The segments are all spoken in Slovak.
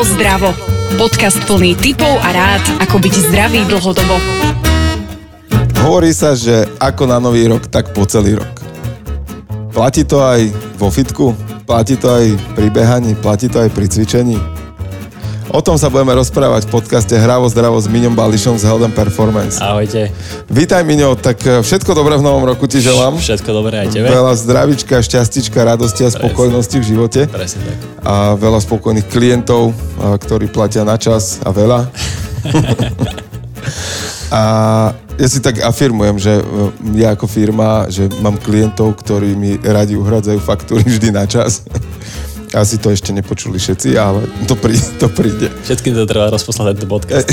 Hravo zdravo. Podcast plný tipov a rád, ako byť zdravý dlhodobo. Hovorí sa, že ako na nový rok, tak po celý rok. Platí to aj vo fitku, platí to aj pri behaní, platí to aj pri cvičení. O tom sa budeme rozprávať v podcaste Hravo zdravo s Miňom Bališom z and Performance. Ahojte. Vítaj Miňo, tak e, všetko dobré v novom roku ti želám. Všetko dobré aj tebe. Veľa zdravička, šťastička, radosti a spokojnosti v živote. Presne tak. A veľa spokojných klientov, a, ktorí platia na čas a veľa. a ja si tak afirmujem, že e, ja ako firma, že mám klientov, ktorí mi radi uhradzajú faktúry vždy na čas. Asi to ešte nepočuli všetci, ale to, prí, to príde. Všetkým to treba rozposlať tento podcast.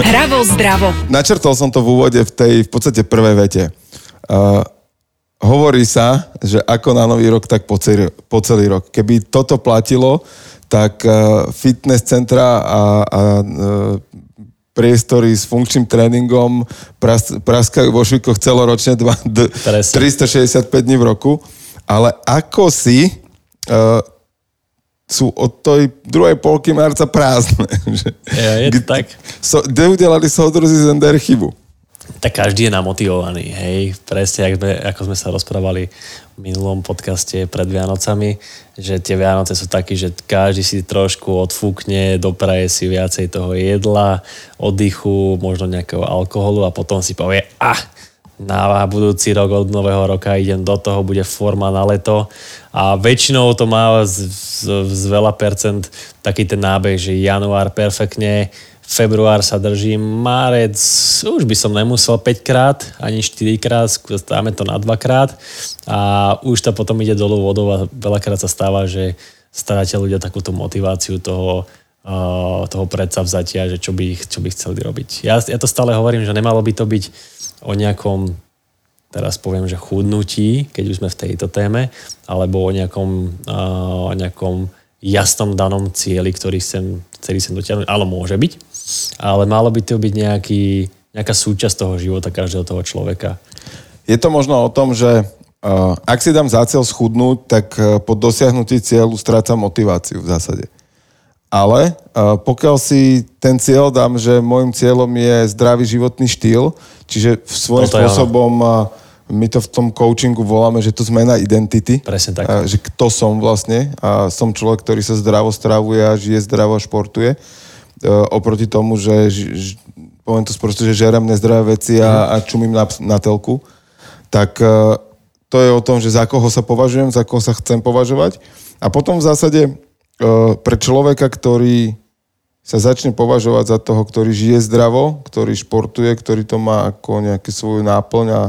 Hravo zdravo. Načrtol som to v úvode v tej v podstate prvej vete. Uh, hovorí sa, že ako na nový rok, tak po celý, po celý rok. Keby toto platilo, tak uh, fitness centra a, a uh, priestory s funkčným tréningom pras, praskajú vo švikoch celoročne dva, d, 365 dní v roku. Ale ako si uh, sú od tej druhej polky marca prázdne. Ja, je to tak. So, kde udelali soudruzi Zender chybu? Tak každý je namotivovaný, hej. Presne, ako sme, ako sme sa rozprávali v minulom podcaste pred Vianocami, že tie Vianoce sú takí, že každý si trošku odfúkne, dopraje si viacej toho jedla, oddychu, možno nejakého alkoholu a potom si povie, ah, na budúci rok od nového roka idem do toho, bude forma na leto a väčšinou to má z, z, z veľa percent taký ten nábeh, že január perfektne, február sa držím, márec už by som nemusel 5 krát, ani 4 krát, dáme to na 2 krát a už to potom ide dolu vodou a veľakrát sa stáva, že stráte ľudia takúto motiváciu toho, uh, toho predsavzatia, že čo by, čo by chceli robiť. Ja, ja to stále hovorím, že nemalo by to byť o nejakom, teraz poviem, že chudnutí, keď už sme v tejto téme, alebo o nejakom, uh, nejakom jasnom danom cieli, ktorý chcem, ktorý chcem dotiahnuť. Ale môže byť. Ale malo by to byť nejaký, nejaká súčasť toho života každého toho človeka. Je to možno o tom, že ak si dám za cieľ schudnúť, tak uh, po dosiahnutí cieľu strácam motiváciu v zásade. Ale uh, pokiaľ si ten cieľ dám, že môjim cieľom je zdravý životný štýl, čiže svojím no spôsobom uh, my to v tom coachingu voláme, že to zmena identity. Presne tak. Uh, že kto som vlastne. A som človek, ktorý sa zdravo stravuje a žije zdravo a športuje. Oproti tomu, že poviem to sprosto, že žerem nezdravé veci a, a čumím na, na telku. Tak to je o tom, že za koho sa považujem, za koho sa chcem považovať. A potom v zásade pre človeka, ktorý sa začne považovať za toho, ktorý žije zdravo, ktorý športuje, ktorý to má ako nejakú svoju náplň a,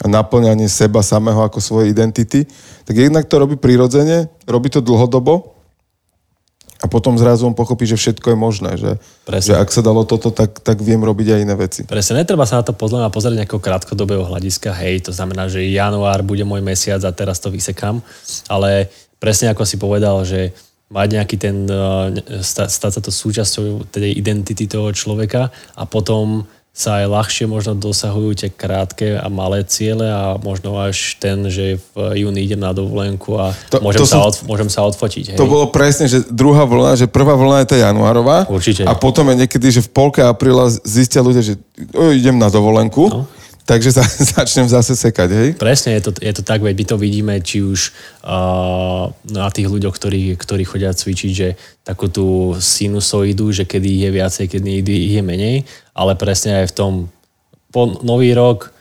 a naplňanie seba samého ako svojej identity, tak jednak to robí prirodzene, robí to dlhodobo a potom zrazu on pochopí, že všetko je možné, že, že ak sa dalo toto, tak, tak viem robiť aj iné veci. Presne, netreba sa na to pozrieť a pozrieť nejakého krátkodobého hľadiska, hej, to znamená, že január bude môj mesiac a teraz to vysekám, ale presne ako si povedal, že mať nejaký ten, eh, stať sa to súčasťou tej identity toho človeka a potom sa aj ľahšie možno dosahujú tie krátke a malé ciele a možno až ten, že v júni idem na dovolenku a to, môžem, to sa, som, od, môžem sa odfotiť. Hej. To bolo presne, že druhá vlna, že prvá vlna je tá januárová. Určite. A potom je niekedy, že v polke apríla zistia ľudia, že idem na dovolenku. No takže sa, začnem zase sekať, hej? Presne, je to, je to tak, veď my to vidíme, či už uh, na tých ľuďoch, ktorí, ktorí chodia cvičiť, že takú tú sinusoidu, že kedy je viacej, kedy je menej, ale presne aj v tom po nový rok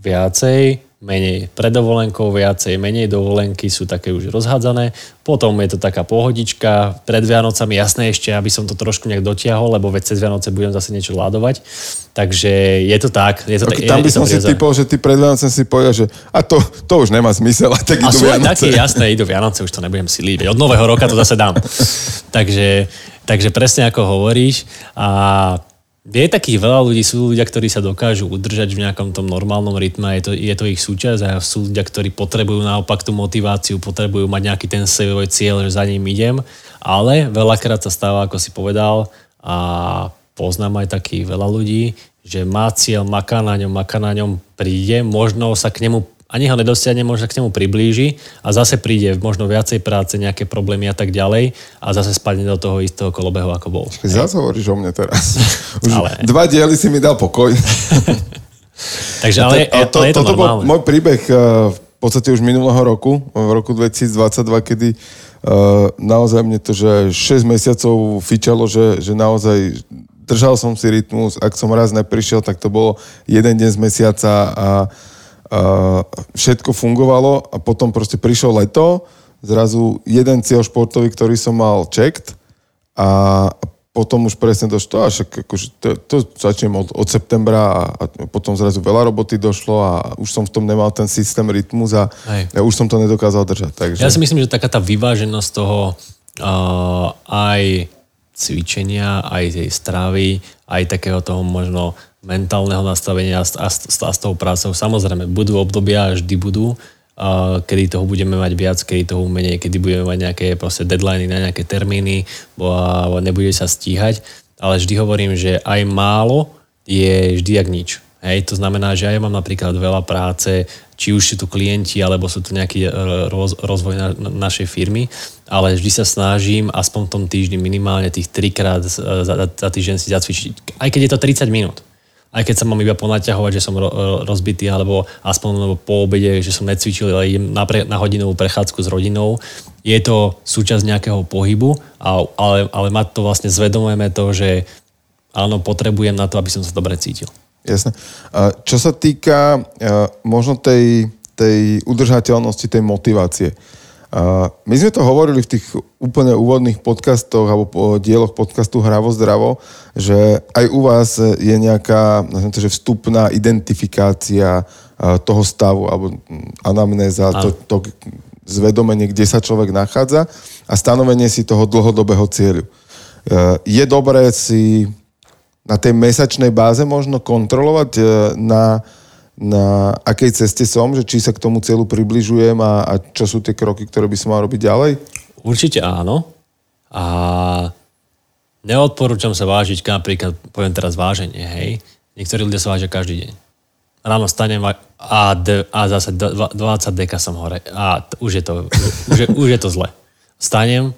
viacej, menej pred dovolenkou, viacej, menej dovolenky sú také už rozhádzané. Potom je to taká pohodička, pred Vianocami jasné ešte, aby som to trošku nejak dotiahol, lebo veď cez Vianoce budem zase niečo ládovať. Takže je to tak. Je to, okay, tam by som si typol, že ty pred Vianocem si povedal, že a to, to už nemá zmysel, a tak a idú Vianoce. také, jasné, idú Vianoce, už to nebudem si líbiť. Od nového roka to zase dám. takže, takže presne ako hovoríš. A je takých veľa ľudí, sú ľudia, ktorí sa dokážu udržať v nejakom tom normálnom rytme, je to, je to ich súčasť a sú ľudia, ktorí potrebujú naopak tú motiváciu, potrebujú mať nejaký ten svoj cieľ, že za ním idem, ale veľakrát sa stáva, ako si povedal, a poznám aj takých veľa ľudí, že má cieľ, maká na ňom, maká na ňom, príde, možno sa k nemu ani ho nedosiahne, možno k nemu priblíži a zase príde možno viacej práce, nejaké problémy a tak ďalej a zase spadne do toho istého kolobehu, ako bol. Zase hovoríš o mne teraz. Už ale... Dva diely si mi dal pokoj. Takže ale, to, to, ale je to toto normálne. bol môj príbeh eh, v podstate už minulého roku, v roku 2022, kedy uh, naozaj mne to, že 6 mesiacov fičalo, že, že naozaj držal som si rytmus, ak som raz neprišiel, tak to bolo jeden deň z mesiaca a, a všetko fungovalo a potom proste prišlo leto, zrazu jeden cieľ športový, ktorý som mal checked a potom už presne došlo, až akože to, to začnem od, od septembra a, a potom zrazu veľa roboty došlo a už som v tom nemal ten systém rytmus a ja už som to nedokázal držať. Takže... Ja si myslím, že taká tá vyváženosť toho uh, aj cvičenia, aj tej stravy, aj takého toho možno mentálneho nastavenia a, a, a s tou prácou. Samozrejme, budú obdobia, vždy budú, kedy toho budeme mať viac, kedy toho menej, kedy budeme mať nejaké proste deadliny na nejaké termíny, bo nebude sa stíhať, ale vždy hovorím, že aj málo je vždy jak nič. Hej, to znamená, že ja mám napríklad veľa práce, či už sú tu klienti, alebo sú tu nejaký roz, rozvoj na, na, našej firmy, ale vždy sa snažím aspoň v tom týždni minimálne tých trikrát za, za týždeň si zacvičiť, aj keď je to 30 minút aj keď sa mám iba ponaťahovať, že som ro- rozbitý, alebo aspoň po obede, že som necvičil, ale idem na, pre- na hodinovú prechádzku s rodinou. Je to súčasť nejakého pohybu, ale, ale mať to vlastne zvedomujeme to, že áno, potrebujem na to, aby som sa dobre cítil. Jasne. Čo sa týka možno tej, tej udržateľnosti, tej motivácie, my sme to hovorili v tých úplne úvodných podcastoch alebo dieloch podcastu Hravo zdravo, že aj u vás je nejaká to, že vstupná identifikácia toho stavu alebo anamnéza, to, to zvedomenie, kde sa človek nachádza a stanovenie si toho dlhodobého cieľu. Je dobré si na tej mesačnej báze možno kontrolovať na na akej ceste som, že či sa k tomu cieľu približujem a, a čo sú tie kroky, ktoré by som mal robiť ďalej? Určite áno. A neodporúčam sa vážiť, napríklad, poviem teraz váženie, hej. Niektorí ľudia sa vážia každý deň. Ráno stanem a, a zase 20 deka som hore. A už je to, už je, už je to zle. Stanem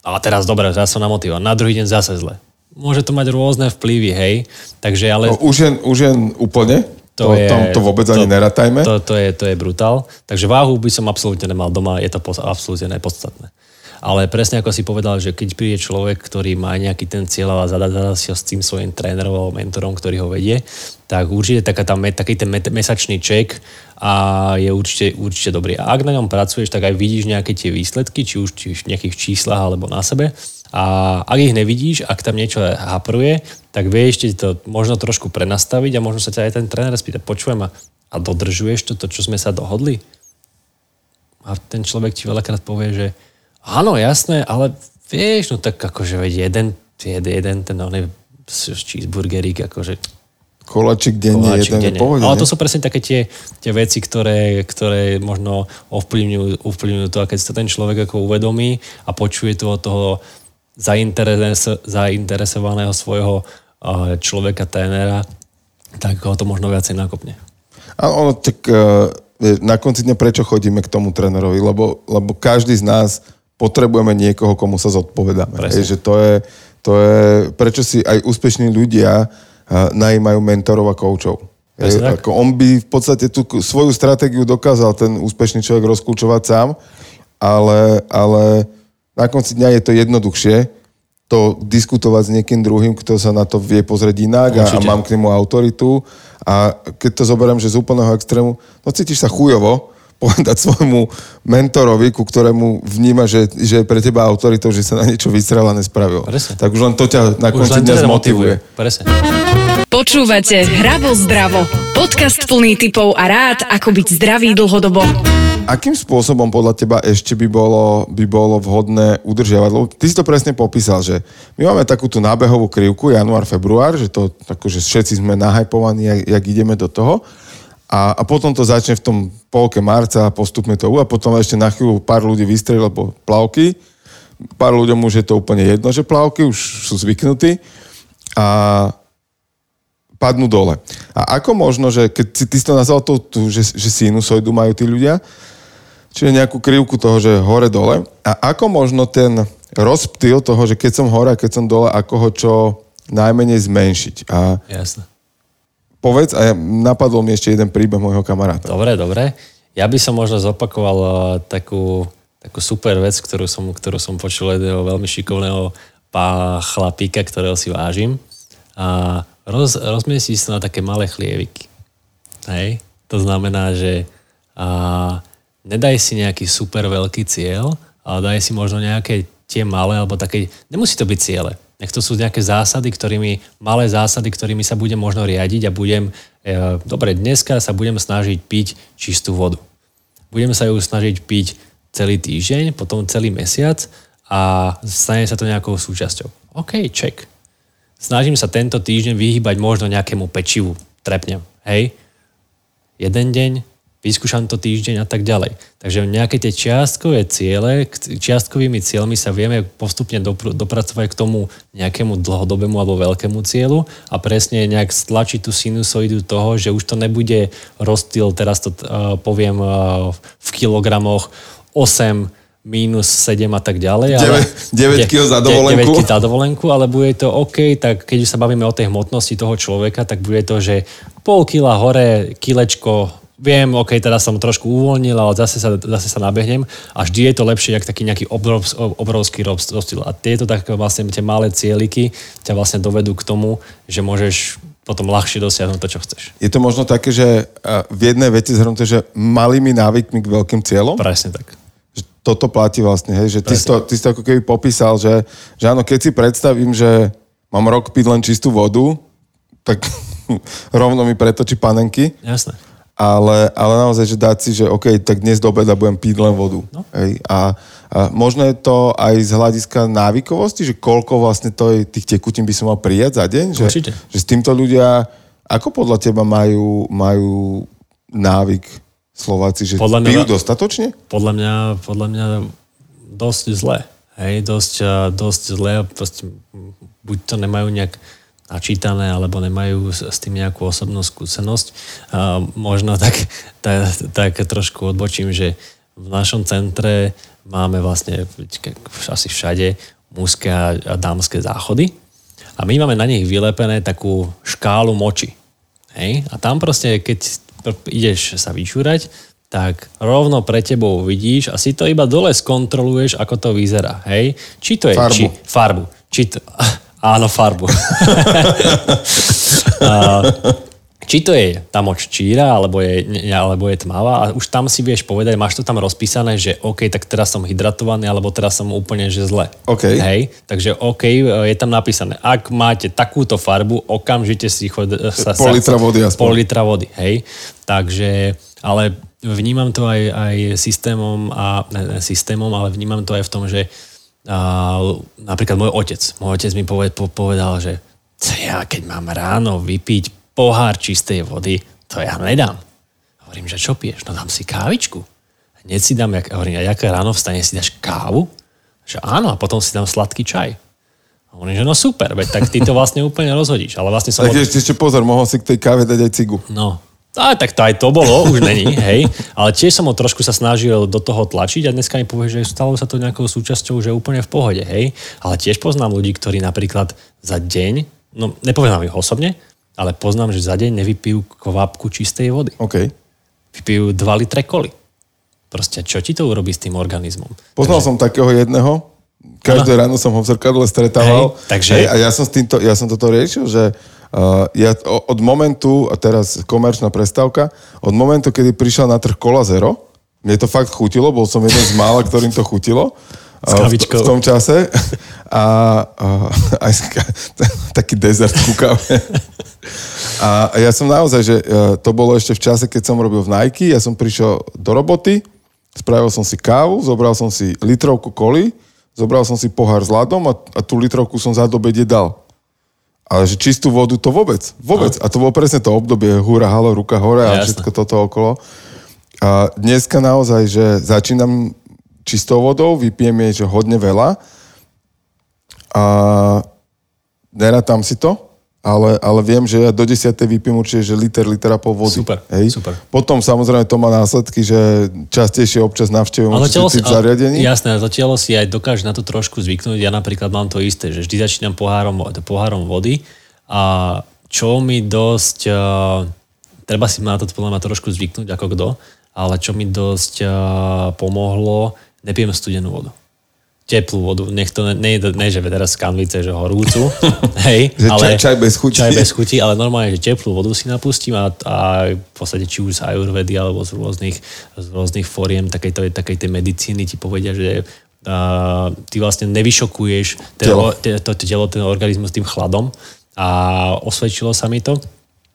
a teraz dobre, teraz som namotivovaný. Na druhý deň zase zle. Môže to mať rôzne vplyvy, hej. Takže ale... No, už, jen, už jen úplne? To, to, je, to, to vôbec to, ani neratajme. To, to, je, to je brutál. Takže váhu by som absolútne nemal doma, je to absolútne nepodstatné. Ale presne ako si povedal, že keď príde človek, ktorý má nejaký ten cieľ a zadá si ho s tým svojim trénerom alebo mentorom, ktorý ho vedie, tak určite taká tam, taký ten mesačný ček a je určite, určite dobrý. A ak na ňom pracuješ, tak aj vidíš nejaké tie výsledky, či už či v nejakých číslach alebo na sebe. A ak ich nevidíš, ak tam niečo hapruje, tak vieš ti to možno trošku prenastaviť a možno sa ťa aj ten tréner spýta, počujem a, a dodržuješ to, to, čo sme sa dohodli? A ten človek ti veľakrát povie, že Áno, jasné, ale vieš, no tak akože veď jeden, jeden, ten oný cheeseburgerík, akože Kolačik denne, Koláčik jeden denne. Pohode, Ale to sú presne také tie, tie veci, ktoré, ktoré možno ovplyvňujú, ovplyvňujú to, a keď sa ten človek ako uvedomí a počuje to od toho zainteres, zainteresovaného svojho človeka, trénera, tak ho to možno viacej nakopne. A ono tak e, na konci dňa prečo chodíme k tomu trénerovi? Lebo, lebo každý z nás potrebujeme niekoho, komu sa zodpovedáme. Hej, že to je, to je, prečo si aj úspešní ľudia najímajú mentorov a koučov. Ako on by v podstate tú svoju stratégiu dokázal ten úspešný človek rozkúčovať sám, ale, ale na konci dňa je to jednoduchšie to diskutovať s niekým druhým, kto sa na to vie pozrieť inak a, a mám k nemu autoritu. A keď to zoberiem, že z úplného extrému, no cítiš sa chujovo, povedať svojmu mentorovi, ku ktorému vníma, že, že je pre teba autoritou, že sa na niečo vystrel a nespravil. Presne. Tak už len to ťa na konci dňa zmotivuje. Presne. Počúvate Hravo zdravo. Podcast plný typov a rád, ako byť zdravý dlhodobo. Akým spôsobom podľa teba ešte by bolo, by bolo vhodné udržiavať? Lebo ty si to presne popísal, že my máme takú tú nábehovú krivku január, február, že to že všetci sme nahypovaní, jak, jak ideme do toho. A, a potom to začne v tom polke marca a postupne to a potom ešte na chvíľu pár ľudí vystrelilo po plavky. Pár ľuďom už je to úplne jedno, že plavky už sú zvyknutí a padnú dole. A ako možno, že keď si ty si to nazval tú, tú že, že sinusoidu majú tí ľudia, čiže nejakú krivku toho, že hore-dole, a ako možno ten rozptyl toho, že keď som hore a keď som dole, ako ho čo najmenej zmenšiť. A Jasné. Povedz, a ja, napadol mi ešte jeden príbeh môjho kamaráta. Dobre, dobre. Ja by som možno zopakoval uh, takú, takú super vec, ktorú som, ktorú som počul jedného veľmi šikovného pá chlapíka, ktorého si vážim. A roz, rozmiestí sa na také malé chlieviky. Hej? To znamená, že a, nedaj si nejaký super veľký cieľ, ale daj si možno nejaké tie malé, alebo také, nemusí to byť ciele. Nech to sú nejaké zásady, ktorými, malé zásady, ktorými sa budem možno riadiť a budem, e, dobre, dneska sa budem snažiť piť čistú vodu. Budem sa ju snažiť piť celý týždeň, potom celý mesiac a stane sa to nejakou súčasťou. OK, check. Snažím sa tento týždeň vyhýbať možno nejakému pečivu, trepnem, hej? Jeden deň, vyskúšam to týždeň a tak ďalej. Takže nejaké tie čiastkové ciele, čiastkovými cieľmi sa vieme postupne dopr- dopracovať k tomu nejakému dlhodobému alebo veľkému cieľu a presne nejak stlačiť tú sinusoidu toho, že už to nebude rozstyl, teraz to uh, poviem uh, v kilogramoch 8 minus 7 a tak ďalej. 9 kg za dovolenku. 9 kg za dovolenku, ale bude to OK, tak keď sa bavíme o tej hmotnosti toho človeka, tak bude to, že pol kila hore, kilečko, viem, OK, teraz som trošku uvoľnil, ale zase sa, zase sa nabehnem a vždy je to lepšie, jak taký nejaký obrov, obrovský rozstyl. A tieto také vlastne tie malé cieliky ťa vlastne dovedú k tomu, že môžeš potom ľahšie dosiahnuť to, čo chceš. Je to možno také, že v jednej veci zhrnuté, že malými návykmi k veľkým cieľom? Presne tak. Že toto platí vlastne, hej? že ty si, to, ty si to ako keby popísal, že, že áno, keď si predstavím, že mám rok piť len čistú vodu, tak rovno mi pretočí panenky. Jasné. Ale, ale naozaj, že dať si, že OK, tak dnes do obeda budem piť len vodu. No. Hej? A, a možno je to aj z hľadiska návykovosti, že koľko vlastne to je, tých tekutín by som mal prijať za deň? Že, Určite. že s týmto ľudia, ako podľa teba majú, majú návyk Slováci, že Podľa mňa- pijú dostatočne? Podľa mňa, podľa mňa dosť zle. Hej, dosť, dosť zle. Proste, buď to nemajú nejak načítané, alebo nemajú s, tým nejakú osobnú skúsenosť. A možno tak, tak, tak trošku odbočím, že v našom centre máme vlastne asi všade mužské a dámske záchody a my máme na nich vylepené takú škálu moči. Hej? A tam proste, keď ideš sa vyčúrať, tak rovno pre tebou vidíš a si to iba dole skontroluješ, ako to vyzerá. Hej? Či to je... Farbu. Či, farbu. Či to, áno, farbu. či to je tá moč číra, alebo je, alebo je tmavá a už tam si vieš povedať, máš to tam rozpísané, že OK, tak teraz som hydratovaný, alebo teraz som úplne, že zle. OK. Hej, takže OK, je tam napísané, ak máte takúto farbu, okamžite si chod, sa, Pol litra vody aspoň. Pol litra vody, hej. Takže, ale vnímam to aj, aj systémom, a, ne, ne, systémom, ale vnímam to aj v tom, že napríklad môj otec, môj otec mi poved, po, povedal, že "Co ja keď mám ráno vypiť pohár čistej vody, to ja nedám. Hovorím, že čo piješ? No dám si kávičku. Hneď si dám, jak, hovorím, a jak ráno vstane, si dáš kávu? Že áno, a potom si dám sladký čaj. A hovorím, že no super, veď tak ty to vlastne úplne rozhodíš. Ale vlastne som... Tak ešte, ešte pozor, mohol si k tej káve dať aj cigu. No, a tak to aj to bolo, už není, hej. Ale tiež som ho trošku sa snažil do toho tlačiť a dneska mi povie, že stalo sa to nejakou súčasťou, že úplne v pohode, hej. Ale tiež poznám ľudí, ktorí napríklad za deň, no nepoznám ich osobne, ale poznám, že za deň nevypijú kvapku čistej vody. OK. Vypijú 2 litre koli. Proste čo ti to urobí s tým organizmom? Poznal som takého jedného, každé ráno som ho v zrkadle stretával. Hej, takže- Hej, a ja som, s týmto, ja som toto riešil, že ja o- od momentu, a teraz komerčná prestávka, od momentu, kedy prišiel na trh Cola Zero, mne to fakt chutilo, bol som jeden z mála, ktorým to chutilo. S v, kávičkou. v tom čase. A, a aj ska- taký dezert ku káve. A ja som naozaj, že to bolo ešte v čase, keď som robil v Nike, ja som prišiel do roboty, spravil som si kávu, zobral som si litrovku koli, zobral som si pohár s ľadom a, a tú litrovku som za dobede dal. Ale že čistú vodu to vôbec, vôbec. A to bolo presne to obdobie húra, halo, ruka hore a všetko toto okolo. A dneska naozaj, že začínam čistou vodou, vypijem jej, že hodne veľa a nerátam si to, ale, ale viem, že ja do 10. vypím určite, že liter, liter a pol vody. Super, hej? super. Potom samozrejme to má následky, že častejšie občas navštevujem určitý typ ale- zariadení. Jasné, telo si aj dokáže na to trošku zvyknúť. Ja napríklad mám to isté, že vždy začínam pohárom, pohárom vody a čo mi dosť, uh, treba si na to podľa mňa trošku zvyknúť ako kto, ale čo mi dosť uh, pomohlo, nepijem studenú vodu teplú vodu, nech to ne, ne, ne že teraz z kanvice, že horúcu, hej, Že ale, čaj- čaj bez chuti. Čaj bez chuti, ale normálne, že teplú vodu si napustím a, a v podstate či už z ajurvedy alebo z rôznych, z rôznych fóriem takej, takej tej medicíny ti povedia, že a, ty vlastne nevyšokuješ Telo. te- to, to telo, ten organizmus tým chladom a osvedčilo sa mi to.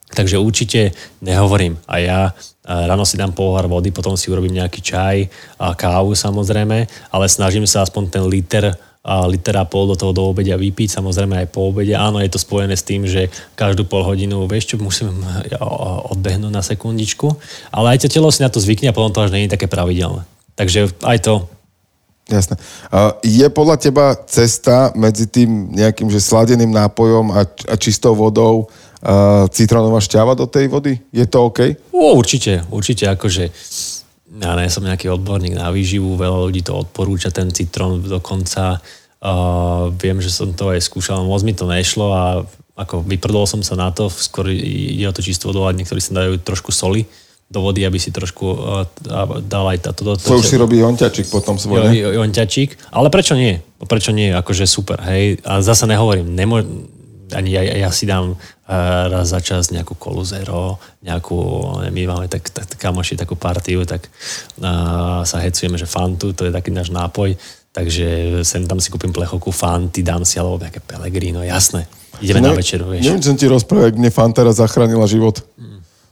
Takže určite nehovorím. A ja ráno si dám pohár vody, potom si urobím nejaký čaj a kávu samozrejme, ale snažím sa aspoň ten liter a liter a pol do toho do obedia vypiť, samozrejme aj po obede. Áno, je to spojené s tým, že každú pol hodinu, vieš čo, musím odbehnúť na sekundičku, ale aj to telo si na to zvykne a potom to až je také pravidelné. Takže aj to, Jasné. A Je podľa teba cesta medzi tým nejakým že sladeným nápojom a, a čistou vodou a citrónová šťava do tej vody? Je to OK? O, určite, určite, akože ja nie som nejaký odborník na výživu, veľa ľudí to odporúča, ten citrón dokonca. Uh, viem, že som to aj skúšal, moc mi to nešlo a ako vyprdol som sa na to, skôr ide o to čistú vodu, ale niektorí si dajú trošku soli do vody, aby si trošku uh, dal aj toto. To už si robí Jonťačik potom svoj, ne? Jo, Jonťačík. Ale prečo nie? Prečo nie? Akože super, hej. A zase nehovorím, nemo, ani ja, ja si dám uh, raz za čas nejakú kolu zero, nejakú, my máme tak, tak kamoši takú partiu, tak uh, sa hecujeme, že fantu, to je taký náš nápoj, takže sem tam si kúpim plechovku fanty, dám si alebo nejaké pelegrino, jasné. Ideme na večeru, vieš. Neviem, čo som ti rozprával, ak mne Fanta raz zachránila život.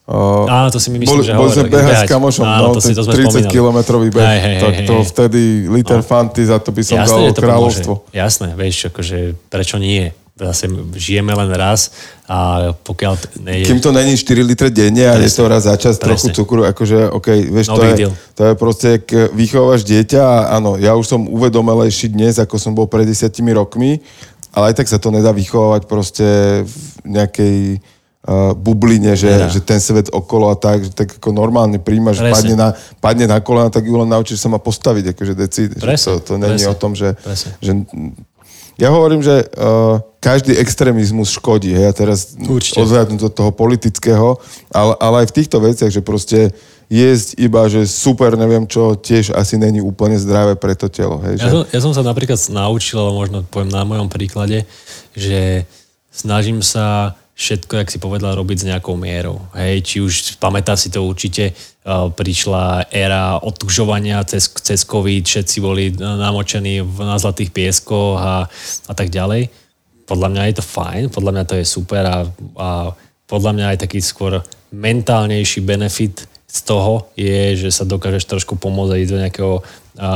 Uh, Áno, to si mi myslím, boli, že boli hovoril, behať s kamošom, Áno, no, to si- to sme 30 spomínali. kilometrový beh, Hej, hej, tak to hej. vtedy liter Fanty, za to by som dal že to kráľovstvo. pomôže. Jasné, vieš, akože prečo nie? Zase žijeme len raz a pokiaľ nejde... Kým to není 4 litre denne a je to raz za čas Presne. trochu cukru, akože OK, vieš, No to, je, deal. to je proste, ak vychovávaš dieťa a áno, ja už som uvedomelejší dnes, ako som bol pred desiatimi rokmi, ale aj tak sa to nedá vychovávať proste v nejakej uh, bubline, že, že ten svet okolo a tak, že tak ako normálne príjmaš, Presne. padne na, padne na kolena, tak ju len naučíš sa ma postaviť, akože deci, že to, to není presne, o tom, že, presne. že ja hovorím, že uh, každý extrémizmus škodí. Hej, ja teraz odhľadnúť od toho politického, ale, ale aj v týchto veciach, že proste jesť iba, že super, neviem čo, tiež asi není úplne zdravé pre to telo. Hej, Ja že... som, ja som sa napríklad naučil, ale možno poviem na mojom príklade, že snažím sa všetko, jak si povedal, robiť s nejakou mierou. Hej, či už pamätá si to určite, uh, prišla éra otužovania cez, cez COVID, všetci boli namočení v, na zlatých pieskoch a, a tak ďalej. Podľa mňa je to fajn, podľa mňa to je super a, a podľa mňa aj taký skôr mentálnejší benefit z toho je, že sa dokážeš trošku pomôcť ísť do, nejakého, a,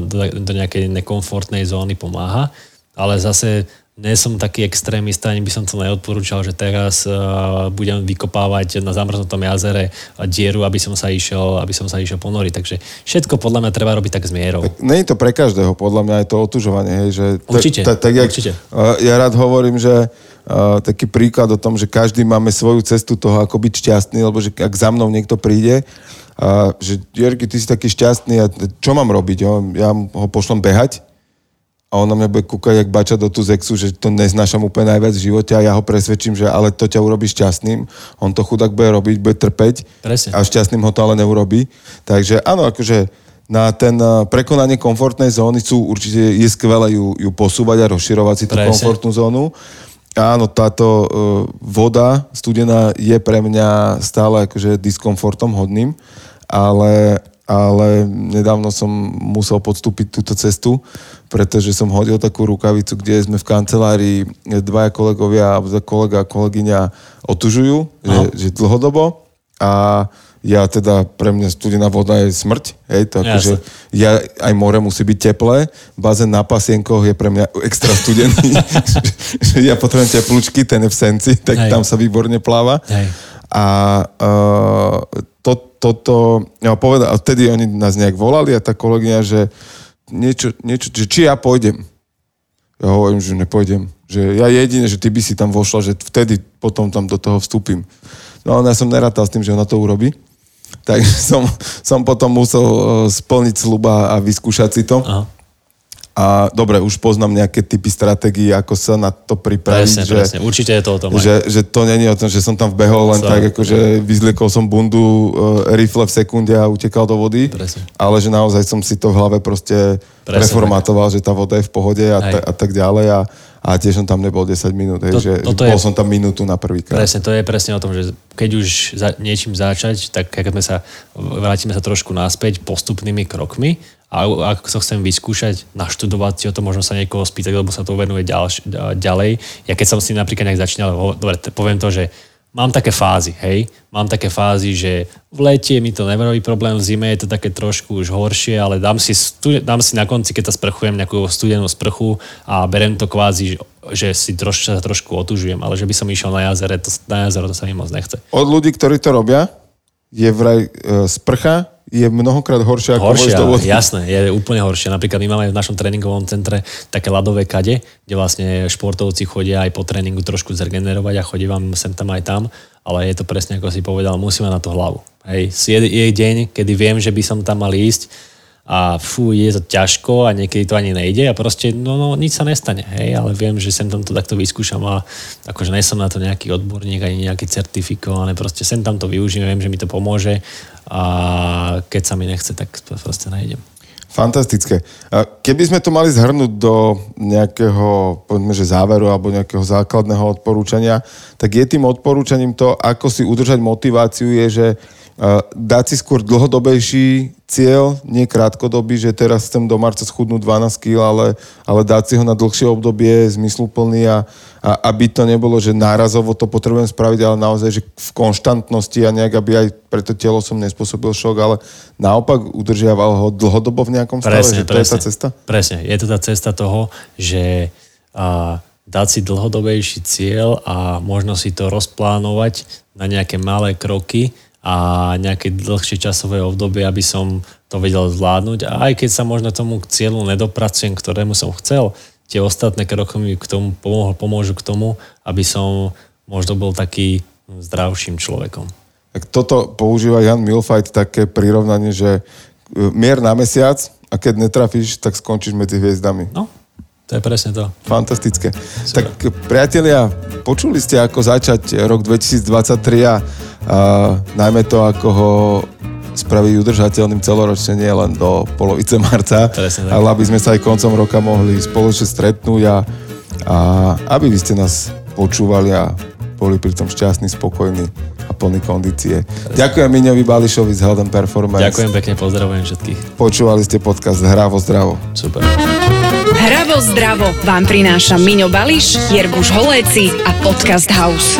do, do nejakej nekomfortnej zóny pomáha. Ale zase nie som taký extrémista, ani by som to neodporúčal, že teraz uh, budem vykopávať na zamrznutom jazere dieru, aby som sa išiel, aby som sa išiel ponoriť. Takže všetko podľa mňa treba robiť tak s mierou. Není to pre každého, podľa mňa aj to otužovanie. Hej, že Určite, ta- tak, jak, určite. uh, Ja rád hovorím, že uh, taký príklad o tom, že každý máme svoju cestu toho, ako byť šťastný, lebo že ak za mnou niekto príde, a že Jerky, ty si taký šťastný, a čo mám robiť? Jo? Ja ho pošlom behať a on na mňa bude kúkať jak bača do tú zexu, že to neznášam úplne najviac v živote a ja ho presvedčím, že ale to ťa urobí šťastným. On to chudák bude robiť, bude trpeť Presne. a šťastným ho to ale neurobí. Takže áno, akože na ten eh, prekonanie komfortnej zóny sú určite, je skvelé ju, ju posúvať a rozširovať si tú Presne. komfortnú zónu. Áno, táto uh, voda studená je pre mňa stále akože diskomfortom hodným, ale, ale nedávno som musel podstúpiť túto cestu, pretože som hodil takú rukavicu, kde sme v kancelárii dvaja kolegovia, kolega a kolegyňa otužujú, že, že dlhodobo a ja teda, pre mňa studená voda je smrť, hej, to akože, ja, aj more musí byť teplé, bazén na pasienkoch je pre mňa extra studený, že ja potrebujem teplúčky, ten je v senci, tak Hej. tam sa výborne pláva. Hej. A uh, to, toto, ja povedal, a vtedy oni nás nejak volali a tá kolegyňa, že niečo, niečo že či ja pôjdem. Ja hovorím, že nepôjdem. Že ja jedine, že ty by si tam vošla, že vtedy potom tam do toho vstúpim. No ale ja som nerátal s tým, že ona to urobí. Takže som, som potom musel eh, splniť sluba a vyskúšať si to. Aha. A dobre, už poznám nejaké typy stratégií, ako sa na to pripraviť. Presne, že, presne. Určite je to o tom. aj. že, že to není o tom, že som tam vbehol len Sa- tak, ako že vyzliekol som bundu, uh, rifle v sekunde a utekal do vody. Presne. Ale že naozaj som si to v hlave proste Presne preformatoval, že tá voda je v pohode a, ta, a tak ďalej. A, a tiež som tam nebol 10 minút, hej, To- že toto bol je- som tam minútu na prvýkrát. Presne, to je presne o tom, že keď už za, niečím začať, tak keď sme sa, vrátime sa trošku naspäť postupnými krokmi a ak to chcem vyskúšať, naštudovať si o to, možno sa niekoho spýtať, lebo sa to venuje ďalš, ďalej. Ja keď som si napríklad nejak začínal, dobre, poviem to, že mám také fázy, hej, mám také fázy, že v lete mi to nerobí problém, v zime je to také trošku už horšie, ale dám si, dám si na konci, keď sa sprchujem, nejakú studenú sprchu a berem to kvázi, že, si troš, sa trošku otužujem, ale že by som išiel na jazere, to, na jazero to sa mi moc nechce. Od ľudí, ktorí to robia, je vraj uh, sprcha je mnohokrát horšia ako Horšia, vody. jasné, je úplne horšia. Napríklad my máme v našom tréningovom centre také ľadové kade, kde vlastne športovci chodia aj po tréningu trošku zregenerovať a chodí vám sem tam aj tam, ale je to presne ako si povedal, musíme na to hlavu. Hej, je, je deň, kedy viem, že by som tam mal ísť a fú, je to ťažko a niekedy to ani nejde a proste, no, no nič sa nestane, hej, ale viem, že sem tam to takto vyskúšam a akože nie som na to nejaký odborník ani nejaký certifikovaný, proste sem tam to využijem, viem, že mi to pomôže a keď sa mi nechce, tak proste nejdem. Fantastické. Keby sme to mali zhrnúť do nejakého, povedzme, že záveru alebo nejakého základného odporúčania, tak je tým odporúčaním to, ako si udržať motiváciu, je, že dať si skôr dlhodobejší cieľ, nie krátkodobý, že teraz chcem do marca schudnúť 12 kg, ale, ale dať si ho na dlhšie obdobie, zmysluplný a, a aby to nebolo, že nárazovo to potrebujem spraviť, ale naozaj, že v konštantnosti a nejak, aby aj pre to telo som nespôsobil šok, ale naopak udržiaval ho dlhodobo v nejakom stave, že to je tá cesta? Presne, je to tá cesta toho, že a, dať si dlhodobejší cieľ a možno si to rozplánovať na nejaké malé kroky a nejaké dlhšie časové obdobie, aby som to vedel zvládnuť. A aj keď sa možno tomu cieľu nedopracujem, ktorému som chcel, tie ostatné kroky mi k tomu pomôžu, pomôžu k tomu, aby som možno bol taký zdravším človekom. Tak toto používa Jan Milfajt také prirovnanie, že e, mier na mesiac a keď netrafíš, tak skončíš medzi hviezdami. No, to je presne to. Fantastické. Tak priatelia, počuli ste, ako začať rok 2023 a, a najmä to, ako ho spraviť udržateľným celoročne, nie len do polovice marca, Presne ale aby sme sa aj koncom roka mohli spoločne stretnúť a, a aby vy ste nás počúvali a boli pritom šťastní, spokojní a plní kondície. Ďakujem Miňovi Bališovi z and Performance. Ďakujem pekne, pozdravujem všetkých. Počúvali ste podcast Hravo zdravo. Super. Hravo zdravo vám prináša Miňo Bališ, Jerguš Holéci a Podcast House.